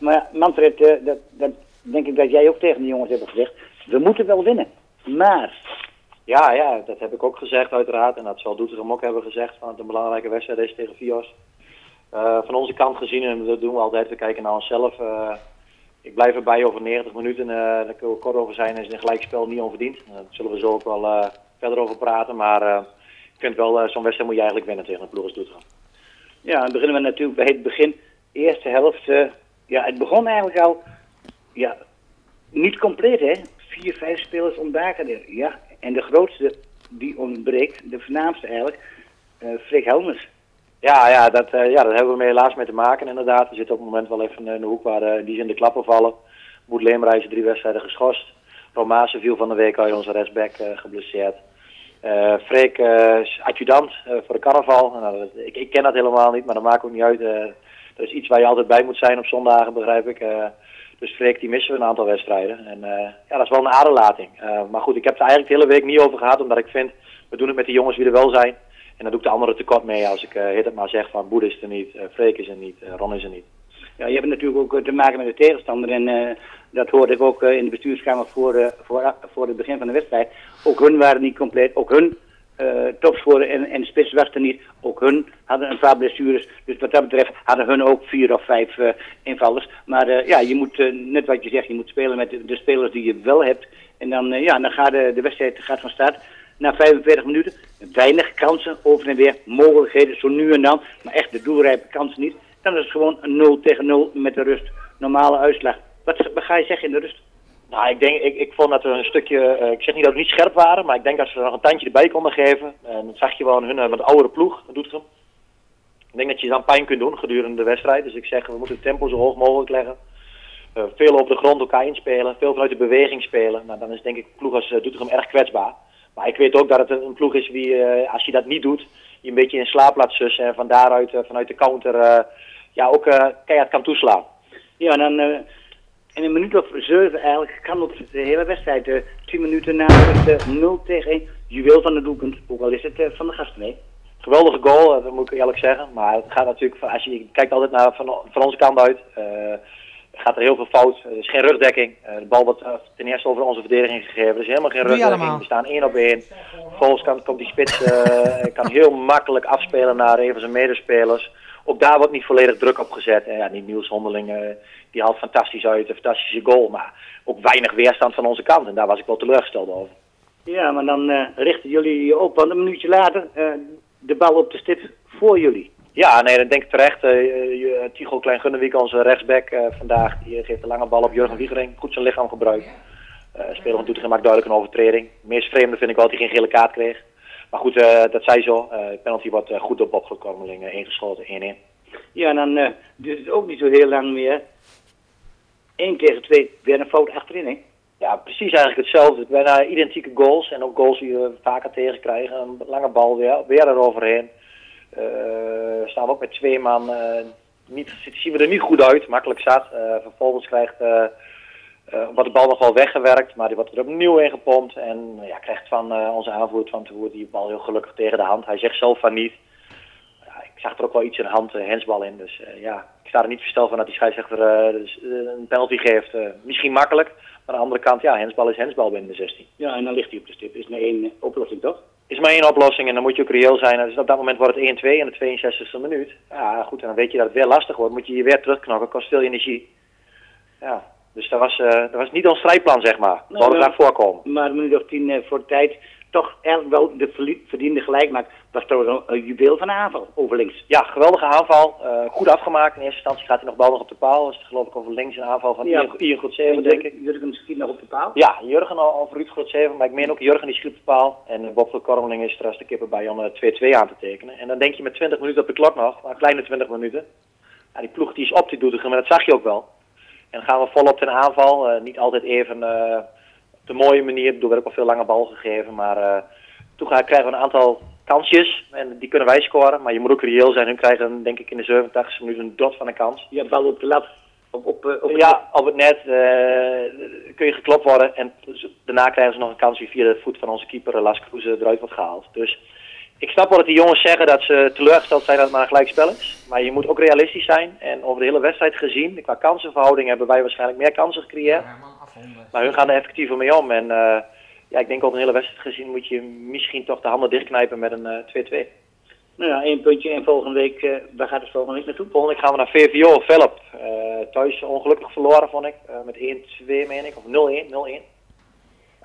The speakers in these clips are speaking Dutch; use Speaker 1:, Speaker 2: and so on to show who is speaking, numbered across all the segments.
Speaker 1: Maar Manfred, eh, dat, dat denk ik dat jij ook tegen de jongens hebt gezegd. We moeten wel winnen. Maar,
Speaker 2: Ja, ja, dat heb ik ook gezegd uiteraard. En dat zal Doetinchem ook hebben gezegd. Van het een belangrijke wedstrijd is tegen Vios. Eh, van onze kant gezien, en dat doen we altijd, we kijken naar onszelf. Eh, ik blijf erbij over 90 minuten. eh daar kunnen we kort over zijn. Is een gelijkspel niet onverdiend. Daar zullen we zo ook wel verder over praten. Maar ik vind wel, zo'n wedstrijd moet je eigenlijk winnen tegen een ploeg als Doetinchem.
Speaker 1: ja, dan beginnen we natuurlijk bij het begin. Eerste helft, ja, het begon eigenlijk al, ja, niet compleet hè. Vier, vijf spelers ontbraken er. Ja, en de grootste die ontbreekt, de voornaamste eigenlijk, eh Freek Helmers.
Speaker 2: Ja, ja, dat, eh, ja, daar hebben we helaas mee te maken inderdaad. We zitten op het moment wel even in de hoek waar eh, die in de klappen vallen. Boet Leemreizen drie wedstrijden geschorst. Romase viel van de week uit, onze rechtsback eh, geblesseerd. Eh Freek adjudant voor de carnaval. Nou, dat- ik, ik ken dat helemaal niet, maar dat maakt ook niet uit. Dat is iets waar je altijd bij moet zijn op zondagen, begrijp ik. Eh, dus Freek, die missen we een aantal wedstrijden. En eh, ja, dat is wel een aderlating. Eh, maar goed, ik heb het eigenlijk de hele week niet over gehad, omdat ik vind, we doen het met de jongens die er wel zijn. En dan doe ik de anderen tekort mee als ik het maar zeg van Boed is er niet, eh Freek is er niet, Ron is er niet.
Speaker 1: Ja, je hebt natuurlijk ook te maken met de tegenstander. En dat hoorde ik ook in de bestuurskamer voor, voor, voor het begin van de wedstrijd. Ook hun waren niet compleet. Ook hun eh topscorer en, en spits was er niet. Ook hun hadden een paar blessures. Dus wat dat betreft hadden hun ook vier of vijf eh, invallers. Maar eh, ja, je moet, net wat je zegt, je moet spelen met de, spelers die je wel hebt. En dan, ja, dan gaat de, de wedstrijd gaat van start. Na 45 minuten, weinig kansen over en weer, mogelijkheden zo nu en dan, maar echt de doelrijpe kansen niet. Dan is het gewoon een 0 tegen 0 met de rust. Normale uitslag. Wat, wat ga je zeggen in de rust?
Speaker 2: Nou, ik, denk, ik, ik vond dat we een stukje, eh, ik zeg niet dat we niet scherp waren, maar ik denk dat ze er nog een tandje erbij konden geven. En dat zag je wel in hun eh, wat oudere ploeg, dat doet hem. Ik denk dat je dan pijn kunt doen gedurende de wedstrijd. Dus ik zeg, we moeten het tempo zo hoog mogelijk leggen. Eh, veel over de grond elkaar inspelen, veel vanuit de beweging spelen. Nou, dan is denk ik een ploeg als Doetinchem erg kwetsbaar. Maar ik weet ook dat het een, ploeg is wie, eh, als je dat niet doet, je een beetje in slaap laat sussen. En van daaruit, eh, vanuit de counter, eh, ja, ook eh, keihard kan toeslaan.
Speaker 1: Ja, en dan eh, in een minuut of zeven eigenlijk kan op de hele wedstrijd, eh 10 minuten na de rust, eh, 0 tegen 1, juweel van de doelpunt. Ook al is het eh, van de gasten, nee.
Speaker 2: Geweldige goal, eh, dat moet ik eerlijk zeggen. Maar het gaat natuurlijk, van, als je kijkt altijd naar van, van onze kant uit, eh, gaat er heel veel fout. Er is geen rugdekking. Eh, de bal wordt ten eerste over onze verdediging gegeven. Er is helemaal geen rugdekking. We staan één op één. Vervolgens kan, komt die spits eh, kan heel makkelijk afspelen naar een van zijn medespelers. Ook daar wordt niet volledig druk op gezet. En ja, die Niels Hondeling, eh, die haalt fantastisch uit, een fantastische goal. Maar ook weinig weerstand van onze kant. En daar was ik wel teleurgesteld over.
Speaker 1: Ja, maar dan eh, richten jullie je op, want een minuutje later eh, de bal op de stip voor jullie.
Speaker 2: Ja, nee, dat denk ik terecht. Eh, je- Tycho Klein Gunnewiek, onze rechtsback eh, vandaag, die geeft een lange bal op Jurgen Wiegering. Goed zijn lichaam gebruikt. Eh speler van Doetinchem maakt duidelijk een overtreding. Meest vreemde vind ik wel dat hij geen gele kaart kreeg. Maar goed, eh, dat zei zo. Eh penalty wordt eh, goed op opgekomen, uh, ingeschoten, 1-1.
Speaker 1: Ja, en dan duurt het ook niet zo heel lang meer. 1 tegen 2, weer een fout achterin, hè?
Speaker 2: Ja, precies eigenlijk hetzelfde. Bijna identieke goals en ook goals die we vaker tegenkrijgen. Een lange bal weer, weer eroverheen. Eh staan we ook met twee man. eh, niet, zien we er niet goed uit, makkelijk zat. Vervolgens krijgt, eh eh, wordt de bal nog wel weggewerkt, maar die wordt er opnieuw in gepompt. En ja, krijgt van eh, onze aanvoerder van Toer die bal heel gelukkig tegen de hand. Hij zegt zelf van niet. Ja, ik zag er ook wel iets in de hand, uh, hensbal in. Dus eh, ja, ik sta er niet versteld van dat die scheidsrechter eh, dus, eh, een penalty geeft. Eh, misschien makkelijk, maar aan de andere kant, ja, hensbal is hensbal binnen de 16.
Speaker 1: Ja, en dan ligt hij op de stip. Is maar één eh, oplossing, toch?
Speaker 2: Is maar één oplossing en dan moet je ook reëel zijn. Dus op dat moment wordt het 1-2 in de 62e minuut. Ja, goed, en dan weet je dat het weer lastig wordt. Moet je je weer terugknokken, kost veel energie. Ja, dus dat was, eh, dat was niet ons strijdplan, zeg maar. We hadden
Speaker 1: maar-
Speaker 2: daar voorkomen.
Speaker 1: Maar een minuut of tien eh, voor tijd toch eigenlijk wel de verdiende gelijkmaak. Was toch een, een juweel van de aanval over links.
Speaker 2: Ja, geweldige aanval. eh, goed afgemaakt. In eerste instantie gaat hij nog bal nog op de paal. Dus geloof ik over links een aanval van
Speaker 1: Ja.
Speaker 2: Ian, Goedzeven, denk ik.
Speaker 1: Jurgen schiet nog op de paal.
Speaker 2: Ja, Jurgen al, al Ruud Goedzeven. Maar ik meen ook Jurgen die schiet op de paal. En Bob van Kormeling is er als de kippen bij om eh, 2-2 aan te tekenen. En dan denk je met 20 minuten op de klok nog. Een kleine 20 minuten. Ja, die ploeg die is op die Doetinchem. En dat zag je ook wel. En gaan we volop ten aanval. Eh, niet altijd even eh, op de mooie manier. Er werd ook al veel lange bal gegeven. Maar eh, toen krijgen we een aantal kansjes. En die kunnen wij scoren. Maar je moet ook reëel zijn. Hun krijgen denk ik in de 87 minuten een dot van een kans.
Speaker 1: Ja, bal op de lat. Op, op, op het
Speaker 2: Ja, op het net kun je geklopt worden. En daarna krijgen ze nog een kans die via de voet van onze keeper Las Cruz eruit wordt gehaald. Dus ik snap wel dat die jongens zeggen dat ze teleurgesteld zijn dat het maar een gelijk spel is. Maar je moet ook realistisch zijn. En over de hele wedstrijd gezien, qua kansenverhouding hebben wij waarschijnlijk meer kansen gecreëerd. Maar hun gaan er effectiever mee om. En uh, ja, ik denk over de hele wedstrijd gezien moet je misschien toch de handen dichtknijpen met een 2-2. Uh,
Speaker 1: nou ja, één puntje en volgende week, uh, waar gaat het volgende week naartoe?
Speaker 2: Volgende week gaan we naar VVO, Velp. thuis ongelukkig verloren vond ik, met 1-2 meen ik, of 0-1, 0-1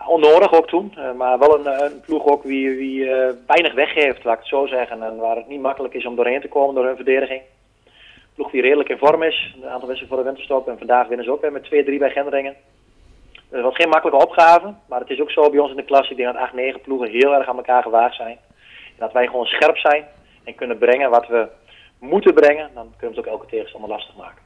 Speaker 2: onnodig ook toen, uh, maar wel een, een, ploeg ook wie, wie uh, weinig weggeeft, laat ik het zo zeggen. En waar het niet makkelijk is om doorheen te komen door hun verdediging. Een ploeg die redelijk in vorm is, een aantal wedstrijden voor de winterstop. En vandaag winnen ze ook weer met 2-3 bij Gendringen. Dus het was geen makkelijke opgave, maar het is ook zo bij ons in de klas. Ik denk dat 8, 9 ploegen heel erg aan elkaar gewaagd zijn. En dat wij gewoon scherp zijn en kunnen brengen wat we moeten brengen, dan kunnen we het ook elke tegenstander lastig maken.